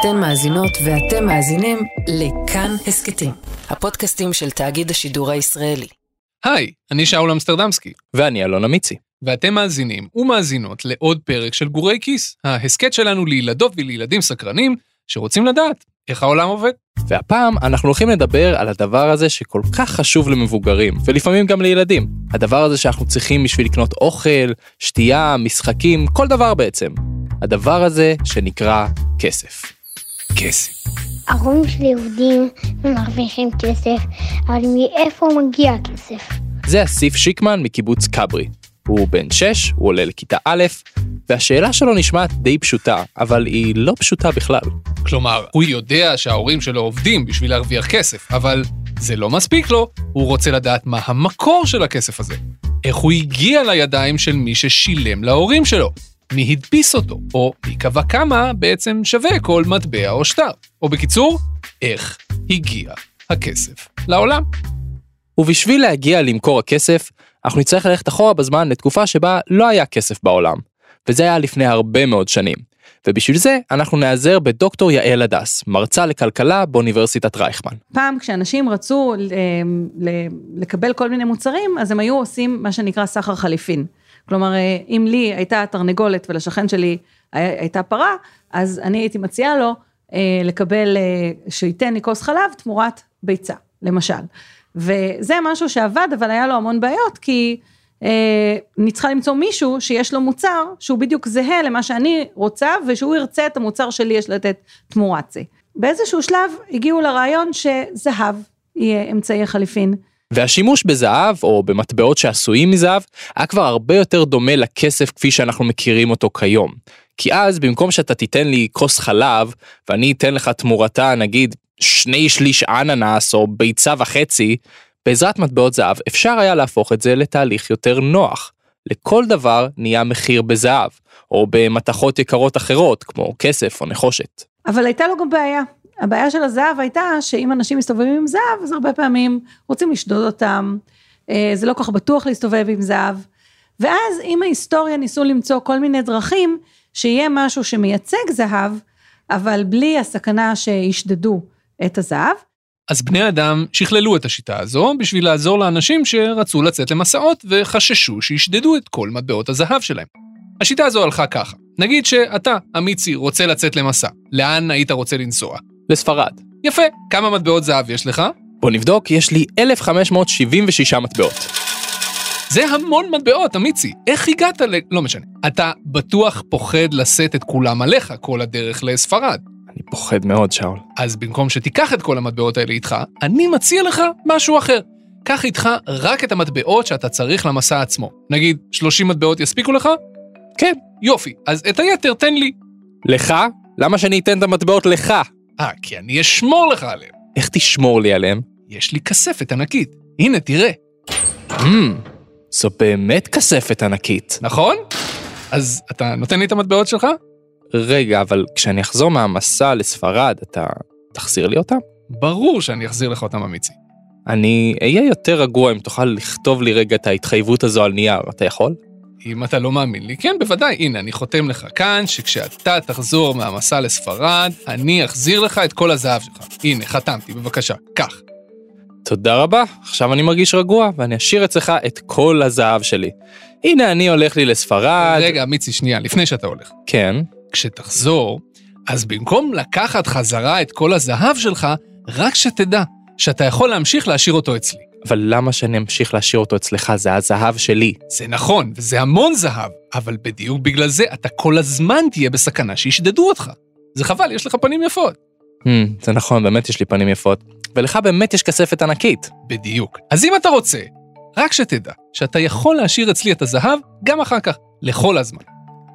אתן מאזינות ואתם מאזינים לכאן הסכתים, הפודקאסטים של תאגיד השידור הישראלי. היי, אני שאול אמסטרדמסקי, ואני אלון אמיצי. ואתם מאזינים ומאזינות לעוד פרק של גורי כיס, ההסכת שלנו לילדות ולילדים סקרנים שרוצים לדעת איך העולם עובד. והפעם אנחנו הולכים לדבר על הדבר הזה שכל כך חשוב למבוגרים, ולפעמים גם לילדים. הדבר הזה שאנחנו צריכים בשביל לקנות אוכל, שתייה, משחקים, כל דבר בעצם. הדבר הזה שנקרא כסף. כסף. ההורים שלי עובדים ומרוויחים כסף, אבל מאיפה מגיע הכסף? זה אסיף שיקמן מקיבוץ כברי. הוא בן 6, הוא עולה לכיתה א', והשאלה שלו נשמעת די פשוטה, אבל היא לא פשוטה בכלל. כלומר, הוא יודע שההורים שלו עובדים בשביל להרוויח כסף, אבל זה לא מספיק לו, הוא רוצה לדעת מה המקור של הכסף הזה. איך הוא הגיע לידיים של מי ששילם להורים שלו. מי הדפיס אותו, או מי קבע כמה בעצם שווה כל מטבע או שטר. או בקיצור, איך הגיע הכסף לעולם. ובשביל להגיע למקור הכסף, אנחנו נצטרך ללכת אחורה בזמן לתקופה שבה לא היה כסף בעולם. וזה היה לפני הרבה מאוד שנים. ובשביל זה אנחנו נעזר בדוקטור יעל הדס, מרצה לכלכלה באוניברסיטת רייכמן. פעם כשאנשים רצו ל- ל- לקבל כל מיני מוצרים, אז הם היו עושים מה שנקרא סחר חליפין. כלומר, אה, אם לי הייתה תרנגולת ולשכן שלי הייתה פרה, אז אני הייתי מציעה לו אה, לקבל, אה, שייתן לי כוס חלב תמורת ביצה, למשל. וזה משהו שעבד, אבל היה לו המון בעיות, כי אני צריכה למצוא מישהו שיש לו מוצר שהוא בדיוק זהה למה שאני רוצה, ושהוא ירצה את המוצר שלי יש לתת תמורת זה. באיזשהו שלב הגיעו לרעיון שזהב יהיה אמצעי החליפין. והשימוש בזהב, או במטבעות שעשויים מזהב, היה כבר הרבה יותר דומה לכסף כפי שאנחנו מכירים אותו כיום. כי אז, במקום שאתה תיתן לי כוס חלב, ואני אתן לך תמורתה, נגיד, שני שליש אננס, או ביצה וחצי, בעזרת מטבעות זהב אפשר היה להפוך את זה לתהליך יותר נוח. לכל דבר נהיה מחיר בזהב, או במתכות יקרות אחרות, כמו כסף או נחושת. אבל הייתה לו גם בעיה. הבעיה של הזהב הייתה שאם אנשים מסתובבים עם זהב, אז הרבה פעמים רוצים לשדוד אותם, אה, זה לא כל כך בטוח להסתובב עם זהב. ואז עם ההיסטוריה ניסו למצוא כל מיני דרכים שיהיה משהו שמייצג זהב, אבל בלי הסכנה שישדדו את הזהב. אז בני אדם שכללו את השיטה הזו בשביל לעזור לאנשים שרצו לצאת למסעות וחששו שישדדו את כל מטבעות הזהב שלהם. השיטה הזו הלכה ככה, נגיד שאתה, אמיצי, רוצה לצאת למסע, לאן היית רוצה לנסוע? לספרד. יפה, כמה מטבעות זהב יש לך? בוא נבדוק, יש לי 1,576 מטבעות. זה המון מטבעות, אמיצי. איך הגעת ל... לא משנה. אתה בטוח פוחד לשאת את כולם עליך כל הדרך לספרד. אני פוחד מאוד, שאול. אז במקום שתיקח את כל המטבעות האלה איתך, אני מציע לך משהו אחר. קח איתך רק את המטבעות שאתה צריך למסע עצמו. נגיד, 30 מטבעות יספיקו לך? כן. יופי, אז את היתר תן לי. לך? למה שאני אתן את המטבעות לך? אה, כי אני אשמור לך עליהם. איך תשמור לי עליהם? יש לי כספת ענקית. הנה, תראה. Hmm, זו באמת כספת ענקית. נכון? אז אתה נותן לי את המטבעות שלך? רגע, אבל כשאני אחזור מהמסע לספרד, אתה תחזיר לי אותם? ברור שאני אחזיר לך אותם, אמיצי. אני אהיה יותר רגוע אם תוכל לכתוב לי רגע את ההתחייבות הזו על נייר, אתה יכול? אם אתה לא מאמין לי, כן, בוודאי. הנה, אני חותם לך כאן, שכשאתה תחזור מהמסע לספרד, אני אחזיר לך את כל הזהב שלך. הנה, חתמתי, בבקשה, קח. תודה רבה, עכשיו אני מרגיש רגוע, ואני אשאיר אצלך את כל הזהב שלי. הנה אני הולך לי לספרד. רגע, מיצי, שנייה, לפני שאתה הולך. כן. כשתחזור, אז במקום לקחת חזרה את כל הזהב שלך, רק שתדע שאתה יכול להמשיך להשאיר אותו אצלי. אבל למה שאני אמשיך להשאיר אותו אצלך? זה הזהב שלי. זה נכון, וזה המון זהב, אבל בדיוק בגלל זה אתה כל הזמן תהיה בסכנה שישדדו אותך. זה חבל, יש לך פנים יפות. Hmm, זה נכון, באמת יש לי פנים יפות. ולך באמת יש כספת ענקית. בדיוק. אז אם אתה רוצה, רק שתדע שאתה יכול להשאיר אצלי את הזהב גם אחר כך, לכל הזמן.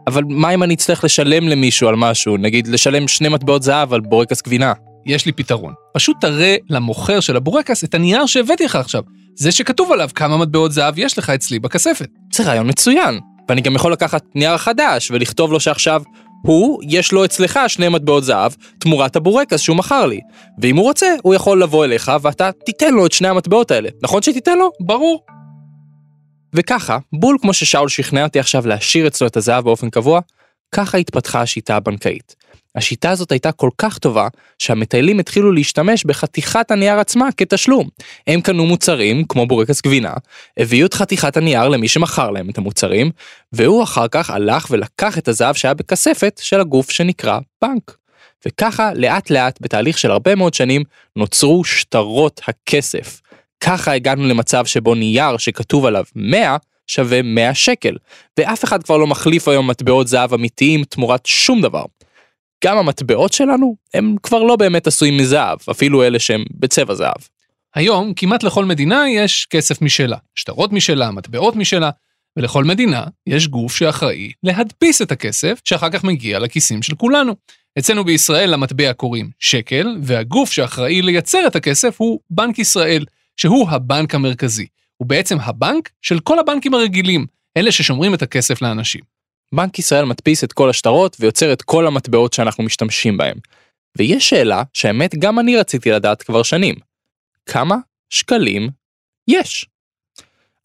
אבל מה אם אני אצטרך לשלם למישהו על משהו? נגיד לשלם שני מטבעות זהב על בורקס גבינה. יש לי פתרון. פשוט תראה למוכר של הבורקס את הנייר שהבאתי לך עכשיו. זה שכתוב עליו כמה מטבעות זהב יש לך אצלי בכספת. זה רעיון מצוין. ואני גם יכול לקחת נייר חדש ולכתוב לו שעכשיו הוא, יש לו אצלך שני מטבעות זהב תמורת הבורקס שהוא מכר לי. ואם הוא רוצה, הוא יכול לבוא אליך ואתה תיתן לו את שני המטבעות האלה. נכון שתיתן לו? ברור. וככה, בול כמו ששאול שכנע אותי עכשיו להשאיר אצלו את הזהב באופן קבוע, ככה התפתחה השיטה הבנקאית. השיטה הזאת הייתה כל כך טובה, שהמטיילים התחילו להשתמש בחתיכת הנייר עצמה כתשלום. הם קנו מוצרים, כמו בורקס גבינה, הביאו את חתיכת הנייר למי שמכר להם את המוצרים, והוא אחר כך הלך ולקח את הזהב שהיה בכספת של הגוף שנקרא בנק. וככה לאט לאט בתהליך של הרבה מאוד שנים נוצרו שטרות הכסף. ככה הגענו למצב שבו נייר שכתוב עליו 100 שווה 100 שקל, ואף אחד כבר לא מחליף היום מטבעות זהב אמיתיים תמורת שום דבר. גם המטבעות שלנו הם כבר לא באמת עשויים מזהב, אפילו אלה שהם בצבע זהב. היום כמעט לכל מדינה יש כסף משלה, שטרות משלה, מטבעות משלה, ולכל מדינה יש גוף שאחראי להדפיס את הכסף שאחר כך מגיע לכיסים של כולנו. אצלנו בישראל למטבע קוראים שקל, והגוף שאחראי לייצר את הכסף הוא בנק ישראל, שהוא הבנק המרכזי. הוא בעצם הבנק של כל הבנקים הרגילים, אלה ששומרים את הכסף לאנשים. בנק ישראל מדפיס את כל השטרות ויוצר את כל המטבעות שאנחנו משתמשים בהם. ויש שאלה שהאמת גם אני רציתי לדעת כבר שנים. כמה שקלים יש?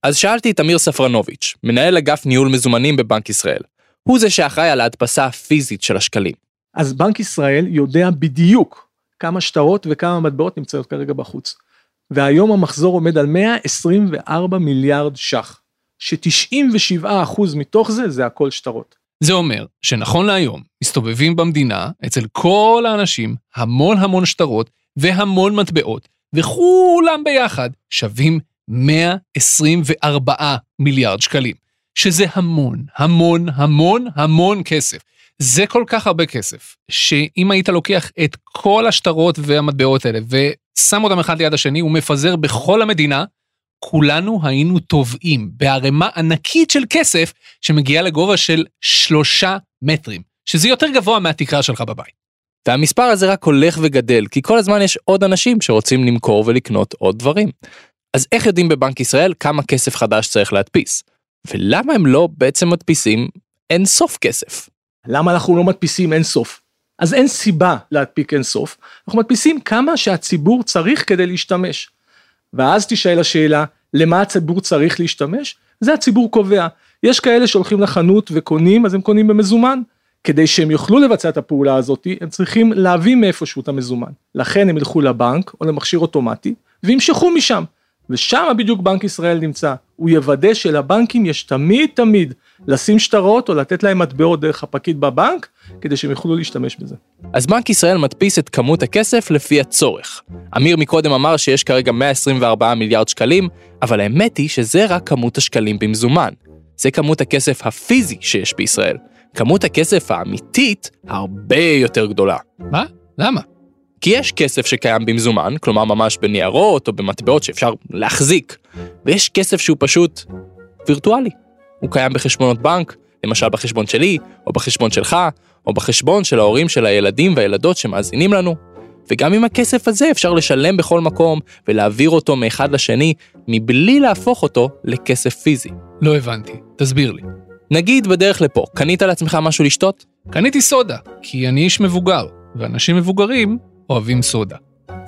אז שאלתי את אמיר ספרנוביץ', מנהל אגף ניהול מזומנים בבנק ישראל. הוא זה שאחראי על ההדפסה הפיזית של השקלים. אז בנק ישראל יודע בדיוק כמה שטרות וכמה מטבעות נמצאות כרגע בחוץ. והיום המחזור עומד על 124 מיליארד ש"ח, ש-97% מתוך זה זה הכל שטרות. זה אומר שנכון להיום מסתובבים במדינה אצל כל האנשים המון המון שטרות והמון מטבעות, וכולם ביחד שווים 124 מיליארד שקלים, שזה המון, המון, המון, המון כסף. זה כל כך הרבה כסף, שאם היית לוקח את כל השטרות והמטבעות האלה ושם אותם אחד ליד השני ומפזר בכל המדינה, כולנו היינו טובעים בערימה ענקית של כסף שמגיעה לגובה של שלושה מטרים, שזה יותר גבוה מהתקרה שלך בבית. והמספר הזה רק הולך וגדל, כי כל הזמן יש עוד אנשים שרוצים למכור ולקנות עוד דברים. אז איך יודעים בבנק ישראל כמה כסף חדש צריך להדפיס? ולמה הם לא בעצם מדפיסים אין סוף כסף? למה אנחנו לא מדפיסים אין סוף? אז אין סיבה להדפיק אין סוף, אנחנו מדפיסים כמה שהציבור צריך כדי להשתמש. ואז תשאל השאלה, למה הציבור צריך להשתמש? זה הציבור קובע. יש כאלה שהולכים לחנות וקונים, אז הם קונים במזומן. כדי שהם יוכלו לבצע את הפעולה הזאת, הם צריכים להביא מאיפשהו את המזומן. לכן הם ילכו לבנק או למכשיר אוטומטי, וימשכו משם. ושם בדיוק בנק ישראל נמצא. הוא יוודא שלבנקים יש תמיד תמיד לשים שטרות או לתת להם מטבעות דרך הפקיד בבנק, כדי שהם יוכלו להשתמש בזה. אז בנק ישראל מדפיס את כמות הכסף לפי הצורך. אמיר מקודם אמר שיש כרגע 124 מיליארד שקלים, אבל האמת היא שזה רק כמות השקלים במזומן. זה כמות הכסף הפיזי שיש בישראל. כמות הכסף האמיתית הרבה יותר גדולה. מה? למה? כי יש כסף שקיים במזומן, כלומר ממש בניירות או במטבעות שאפשר להחזיק, ויש כסף שהוא פשוט וירטואלי. הוא קיים בחשבונות בנק, למשל בחשבון שלי, או בחשבון שלך, או בחשבון של ההורים של הילדים והילדות שמאזינים לנו. וגם עם הכסף הזה אפשר לשלם בכל מקום ולהעביר אותו מאחד לשני, מבלי להפוך אותו לכסף פיזי. לא הבנתי, תסביר לי. נגיד בדרך לפה, קנית לעצמך משהו לשתות? קניתי סודה, כי אני איש מבוגר, ואנשים מבוגרים אוהבים סודה.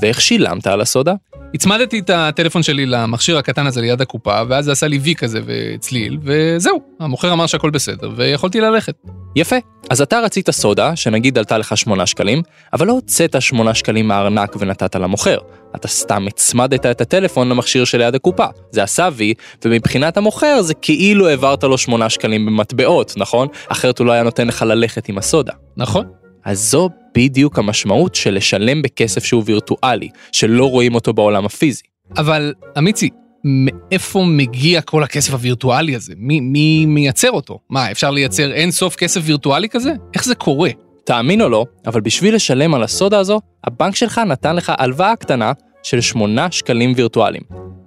ואיך שילמת על הסודה? הצמדתי את הטלפון שלי למכשיר הקטן הזה ליד הקופה, ואז זה עשה לי וי כזה וצליל, וזהו, המוכר אמר שהכל בסדר, ויכולתי ללכת. יפה. אז אתה רצית סודה, שנגיד עלתה לך 8 שקלים, אבל לא הוצאת 8 שקלים מהארנק ונתת למוכר. אתה סתם הצמדת את הטלפון למכשיר שליד הקופה. זה עשה וי, ומבחינת המוכר זה כאילו העברת לו 8 שקלים במטבעות, נכון? אחרת הוא לא היה נותן לך ללכת עם הסודה. נכון. אז זו בדיוק המשמעות של לשלם בכסף שהוא וירטואלי, שלא רואים אותו בעולם הפיזי. אבל, אמיצי, מאיפה מגיע כל הכסף הווירטואלי הזה? מי, מי מייצר אותו? מה, אפשר לייצר אין סוף כסף וירטואלי כזה? איך זה קורה? תאמין או לא, אבל בשביל לשלם על הסודה הזו, הבנק שלך נתן לך הלוואה קטנה של 8 שקלים וירטואליים.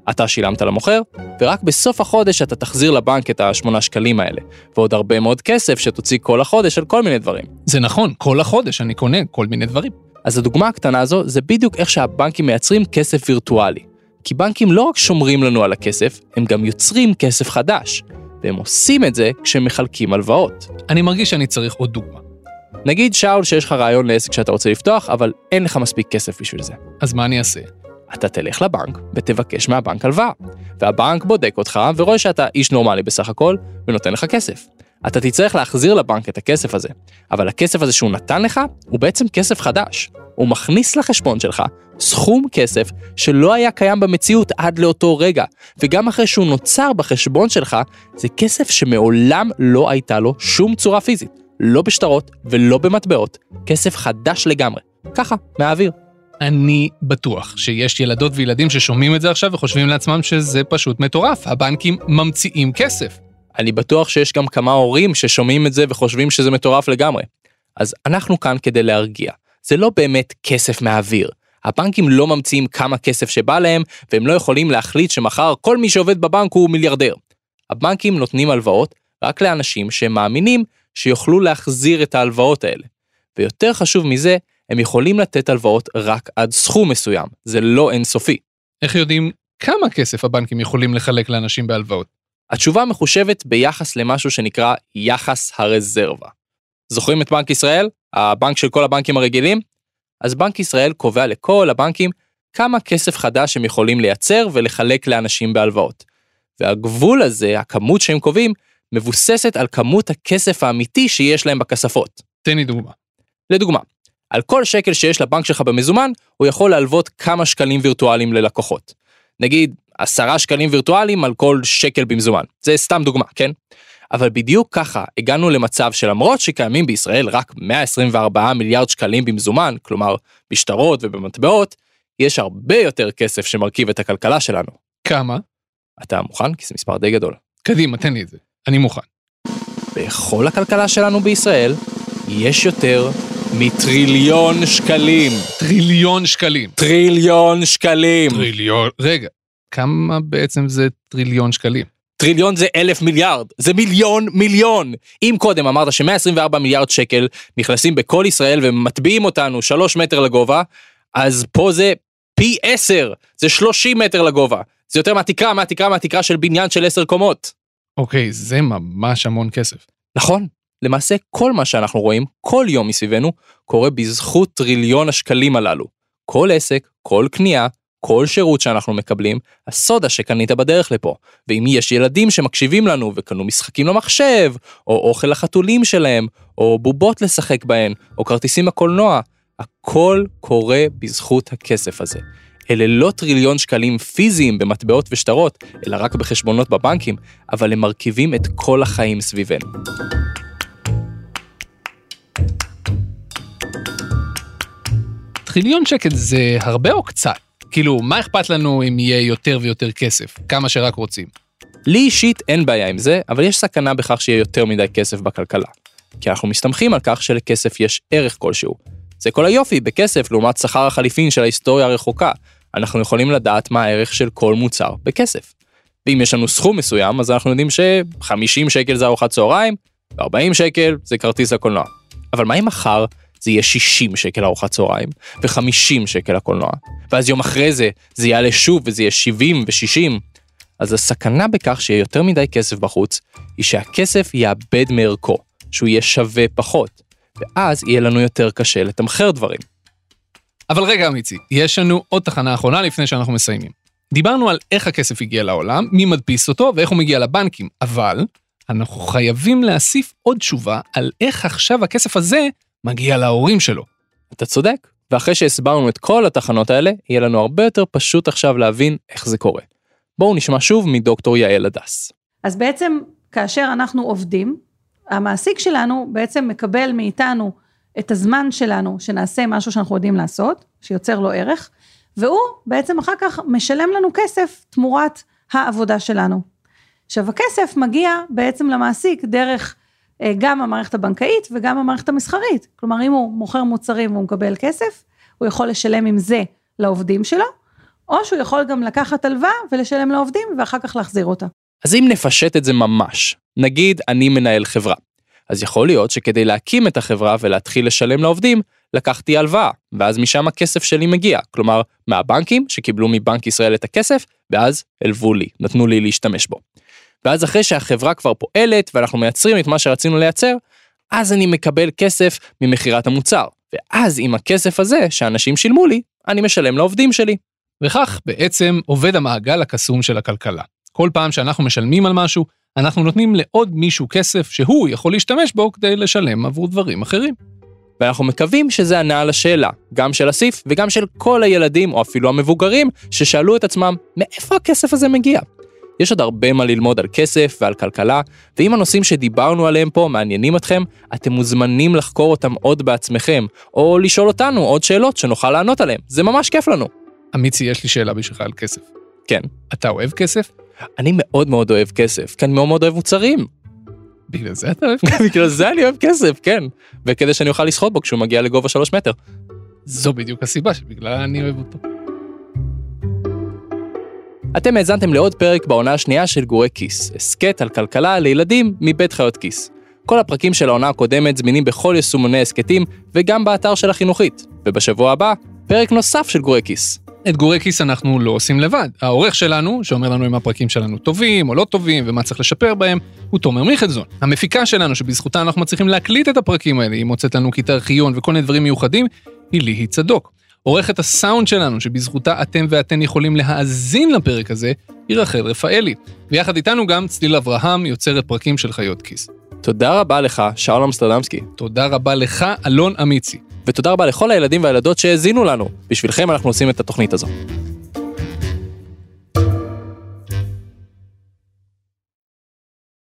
אתה שילמת למוכר, ורק בסוף החודש אתה תחזיר לבנק את השמונה שקלים האלה, ועוד הרבה מאוד כסף שתוציא כל החודש על כל מיני דברים. זה נכון, כל החודש אני קונה כל מיני דברים. אז הדוגמה הקטנה הזו זה בדיוק איך שהבנקים מייצרים כסף וירטואלי. כי בנקים לא רק שומרים לנו על הכסף, הם גם יוצרים כסף חדש. והם עושים את זה כשהם מחלקים הלוואות. אני מרגיש שאני צריך עוד דוגמה. נגיד שאול שיש לך רעיון לעסק שאתה רוצה לפתוח, אבל אין לך מספיק כסף בשביל זה. אז מה אני אעשה? אתה תלך לבנק ותבקש מהבנק הלוואה. והבנק בודק אותך ורואה שאתה איש נורמלי בסך הכל, ונותן לך כסף. אתה תצטרך להחזיר לבנק את הכסף הזה, אבל הכסף הזה שהוא נתן לך, הוא בעצם כסף חדש. הוא מכניס לחשבון שלך סכום כסף שלא היה קיים במציאות עד לאותו רגע, וגם אחרי שהוא נוצר בחשבון שלך, זה כסף שמעולם לא הייתה לו שום צורה פיזית, לא בשטרות ולא במטבעות, כסף חדש לגמרי, ככה, מהאוויר. אני בטוח שיש ילדות וילדים ששומעים את זה עכשיו וחושבים לעצמם שזה פשוט מטורף, הבנקים ממציאים כסף. אני בטוח שיש גם כמה הורים ששומעים את זה וחושבים שזה מטורף לגמרי. אז אנחנו כאן כדי להרגיע. זה לא באמת כסף מהאוויר. הבנקים לא ממציאים כמה כסף שבא להם, והם לא יכולים להחליט שמחר כל מי שעובד בבנק הוא מיליארדר. הבנקים נותנים הלוואות רק לאנשים שהם מאמינים שיוכלו להחזיר את ההלוואות האלה. ויותר חשוב מזה, הם יכולים לתת הלוואות רק עד סכום מסוים, זה לא אינסופי. איך יודעים כמה כסף הבנקים יכולים לחלק לאנשים בהלוואות? התשובה מחושבת ביחס למשהו שנקרא יחס הרזרבה. זוכרים את בנק ישראל? הבנק של כל הבנקים הרגילים? אז בנק ישראל קובע לכל הבנקים כמה כסף חדש הם יכולים לייצר ולחלק לאנשים בהלוואות. והגבול הזה, הכמות שהם קובעים, מבוססת על כמות הכסף האמיתי שיש להם בכספות. תן לי דוגמה. לדוגמה, על כל שקל שיש לבנק שלך במזומן, הוא יכול להלוות כמה שקלים וירטואליים ללקוחות. נגיד, עשרה שקלים וירטואליים על כל שקל במזומן. זה סתם דוגמה, כן? אבל בדיוק ככה הגענו למצב שלמרות שקיימים בישראל רק 124 מיליארד שקלים במזומן, כלומר בשטרות ובמטבעות, יש הרבה יותר כסף שמרכיב את הכלכלה שלנו. כמה? אתה מוכן? כי זה מספר די גדול. קדימה, תן לי את זה. אני מוכן. בכל הכלכלה שלנו בישראל, יש יותר מטריליון שקלים. טריליון שקלים. טריליון שקלים. טריליון... רגע, כמה בעצם זה טריליון שקלים? טריליון זה אלף מיליארד, זה מיליון מיליון. אם קודם אמרת ש-124 מיליארד שקל נכנסים בכל ישראל ומטביעים אותנו שלוש מטר לגובה, אז פה זה פי עשר, זה 30 מטר לגובה. זה יותר מהתקרה, מהתקרה, מהתקרה של בניין של עשר קומות. אוקיי, זה ממש המון כסף. נכון, למעשה כל מה שאנחנו רואים כל יום מסביבנו קורה בזכות טריליון השקלים הללו. כל עסק, כל קנייה, כל שירות שאנחנו מקבלים, הסודה שקנית בדרך לפה. ואם יש ילדים שמקשיבים לנו וקנו משחקים למחשב, או אוכל לחתולים שלהם, או בובות לשחק בהן, או כרטיסים לקולנוע, הכל קורה בזכות הכסף הזה. אלה לא טריליון שקלים פיזיים במטבעות ושטרות, אלא רק בחשבונות בבנקים, אבל הם מרכיבים את כל החיים סביבנו. טריליון שקל זה הרבה או קצת? כאילו, מה אכפת לנו אם יהיה יותר ויותר כסף? כמה שרק רוצים. לי אישית אין בעיה עם זה, אבל יש סכנה בכך שיהיה יותר מדי כסף בכלכלה. כי אנחנו מסתמכים על כך שלכסף יש ערך כלשהו. זה כל היופי בכסף לעומת שכר החליפין של ההיסטוריה הרחוקה. אנחנו יכולים לדעת מה הערך של כל מוצר בכסף. ואם יש לנו סכום מסוים, אז אנחנו יודעים ש-50 שקל זה ארוחת צהריים, ו-40 שקל זה כרטיס לקולנוע. אבל מה אם מחר זה יהיה 60 שקל ארוחת צהריים, ו-50 שקל הקולנוע, ואז יום אחרי זה זה יעלה שוב וזה יהיה 70 ו-60. אז הסכנה בכך שיהיה יותר מדי כסף בחוץ, היא שהכסף יאבד מערכו, שהוא יהיה שווה פחות, ואז יהיה לנו יותר קשה לתמחר דברים. אבל רגע, אמיצי, יש לנו עוד תחנה אחרונה לפני שאנחנו מסיימים. דיברנו על איך הכסף הגיע לעולם, מי מדפיס אותו ואיך הוא מגיע לבנקים, אבל אנחנו חייבים להוסיף עוד תשובה על איך עכשיו הכסף הזה מגיע להורים שלו. אתה צודק, ואחרי שהסברנו את כל התחנות האלה, יהיה לנו הרבה יותר פשוט עכשיו להבין איך זה קורה. בואו נשמע שוב מדוקטור יעל הדס. אז בעצם, כאשר אנחנו עובדים, המעסיק שלנו בעצם מקבל מאיתנו את הזמן שלנו, שנעשה משהו שאנחנו יודעים לעשות, שיוצר לו ערך, והוא בעצם אחר כך משלם לנו כסף תמורת העבודה שלנו. עכשיו, הכסף מגיע בעצם למעסיק דרך גם המערכת הבנקאית וגם המערכת המסחרית. כלומר, אם הוא מוכר מוצרים והוא מקבל כסף, הוא יכול לשלם עם זה לעובדים שלו, או שהוא יכול גם לקחת הלוואה ולשלם לעובדים ואחר כך להחזיר אותה. אז אם נפשט את זה ממש, נגיד אני מנהל חברה, אז יכול להיות שכדי להקים את החברה ולהתחיל לשלם לעובדים, לקחתי הלוואה, ואז משם הכסף שלי מגיע, כלומר, מהבנקים שקיבלו מבנק ישראל את הכסף, ואז הלוו לי, נתנו לי להשתמש בו. ואז אחרי שהחברה כבר פועלת ואנחנו מייצרים את מה שרצינו לייצר, אז אני מקבל כסף ממכירת המוצר. ואז עם הכסף הזה שאנשים שילמו לי, אני משלם לעובדים שלי. וכך בעצם עובד המעגל הקסום של הכלכלה. כל פעם שאנחנו משלמים על משהו, אנחנו נותנים לעוד מישהו כסף שהוא יכול להשתמש בו כדי לשלם עבור דברים אחרים. ואנחנו מקווים שזה ענה על השאלה, גם של אסיף וגם של כל הילדים או אפילו המבוגרים ששאלו את עצמם מאיפה הכסף הזה מגיע. יש עוד הרבה מה ללמוד על כסף ועל כלכלה, ואם הנושאים שדיברנו עליהם פה מעניינים אתכם, אתם מוזמנים לחקור אותם עוד בעצמכם, או לשאול אותנו עוד שאלות שנוכל לענות עליהם, זה ממש כיף לנו. אמיצי, יש לי שאלה בשבילך על כסף. כן, אתה אוהב כסף? אני מאוד מאוד אוהב כסף, כי אני מאוד מאוד אוהב מוצרים. בגלל זה אתה אוהב כסף? בגלל זה אני אוהב כסף, כן. וכדי שאני אוכל לשחות בו כשהוא מגיע לגובה שלוש מטר. זו בדיוק הסיבה שבגללה אני אוהב אותו. אתם האזנתם לעוד פרק בעונה השנייה של גורי כיס, הסכת על כלכלה לילדים מבית חיות כיס. כל הפרקים של העונה הקודמת זמינים בכל יישומוני הסכתים וגם באתר של החינוכית. ובשבוע הבא, פרק נוסף של גורי כיס. את גורי כיס אנחנו לא עושים לבד. העורך שלנו, שאומר לנו אם הפרקים שלנו טובים או לא טובים ומה צריך לשפר בהם, הוא תומר מיכלזון. המפיקה שלנו, שבזכותה אנחנו מצליחים להקליט את הפרקים האלה, היא מוצאת לנו כיתה ארכיון וכל מיני דברים מיוחדים, היא ליהי צדוק. עורכת הסאונד שלנו, שבזכותה אתם ואתן יכולים להאזין לפרק הזה, היא רחל רפאלי. ויחד איתנו גם צליל אברהם, יוצרת פרקים של חיות כיס. תודה רבה לך, שאול אמסטרדמסקי. תודה רבה לך, אלון אמיצי. ותודה רבה לכל הילדים והילדות שהאזינו לנו. בשבילכם אנחנו עושים את התוכנית הזו.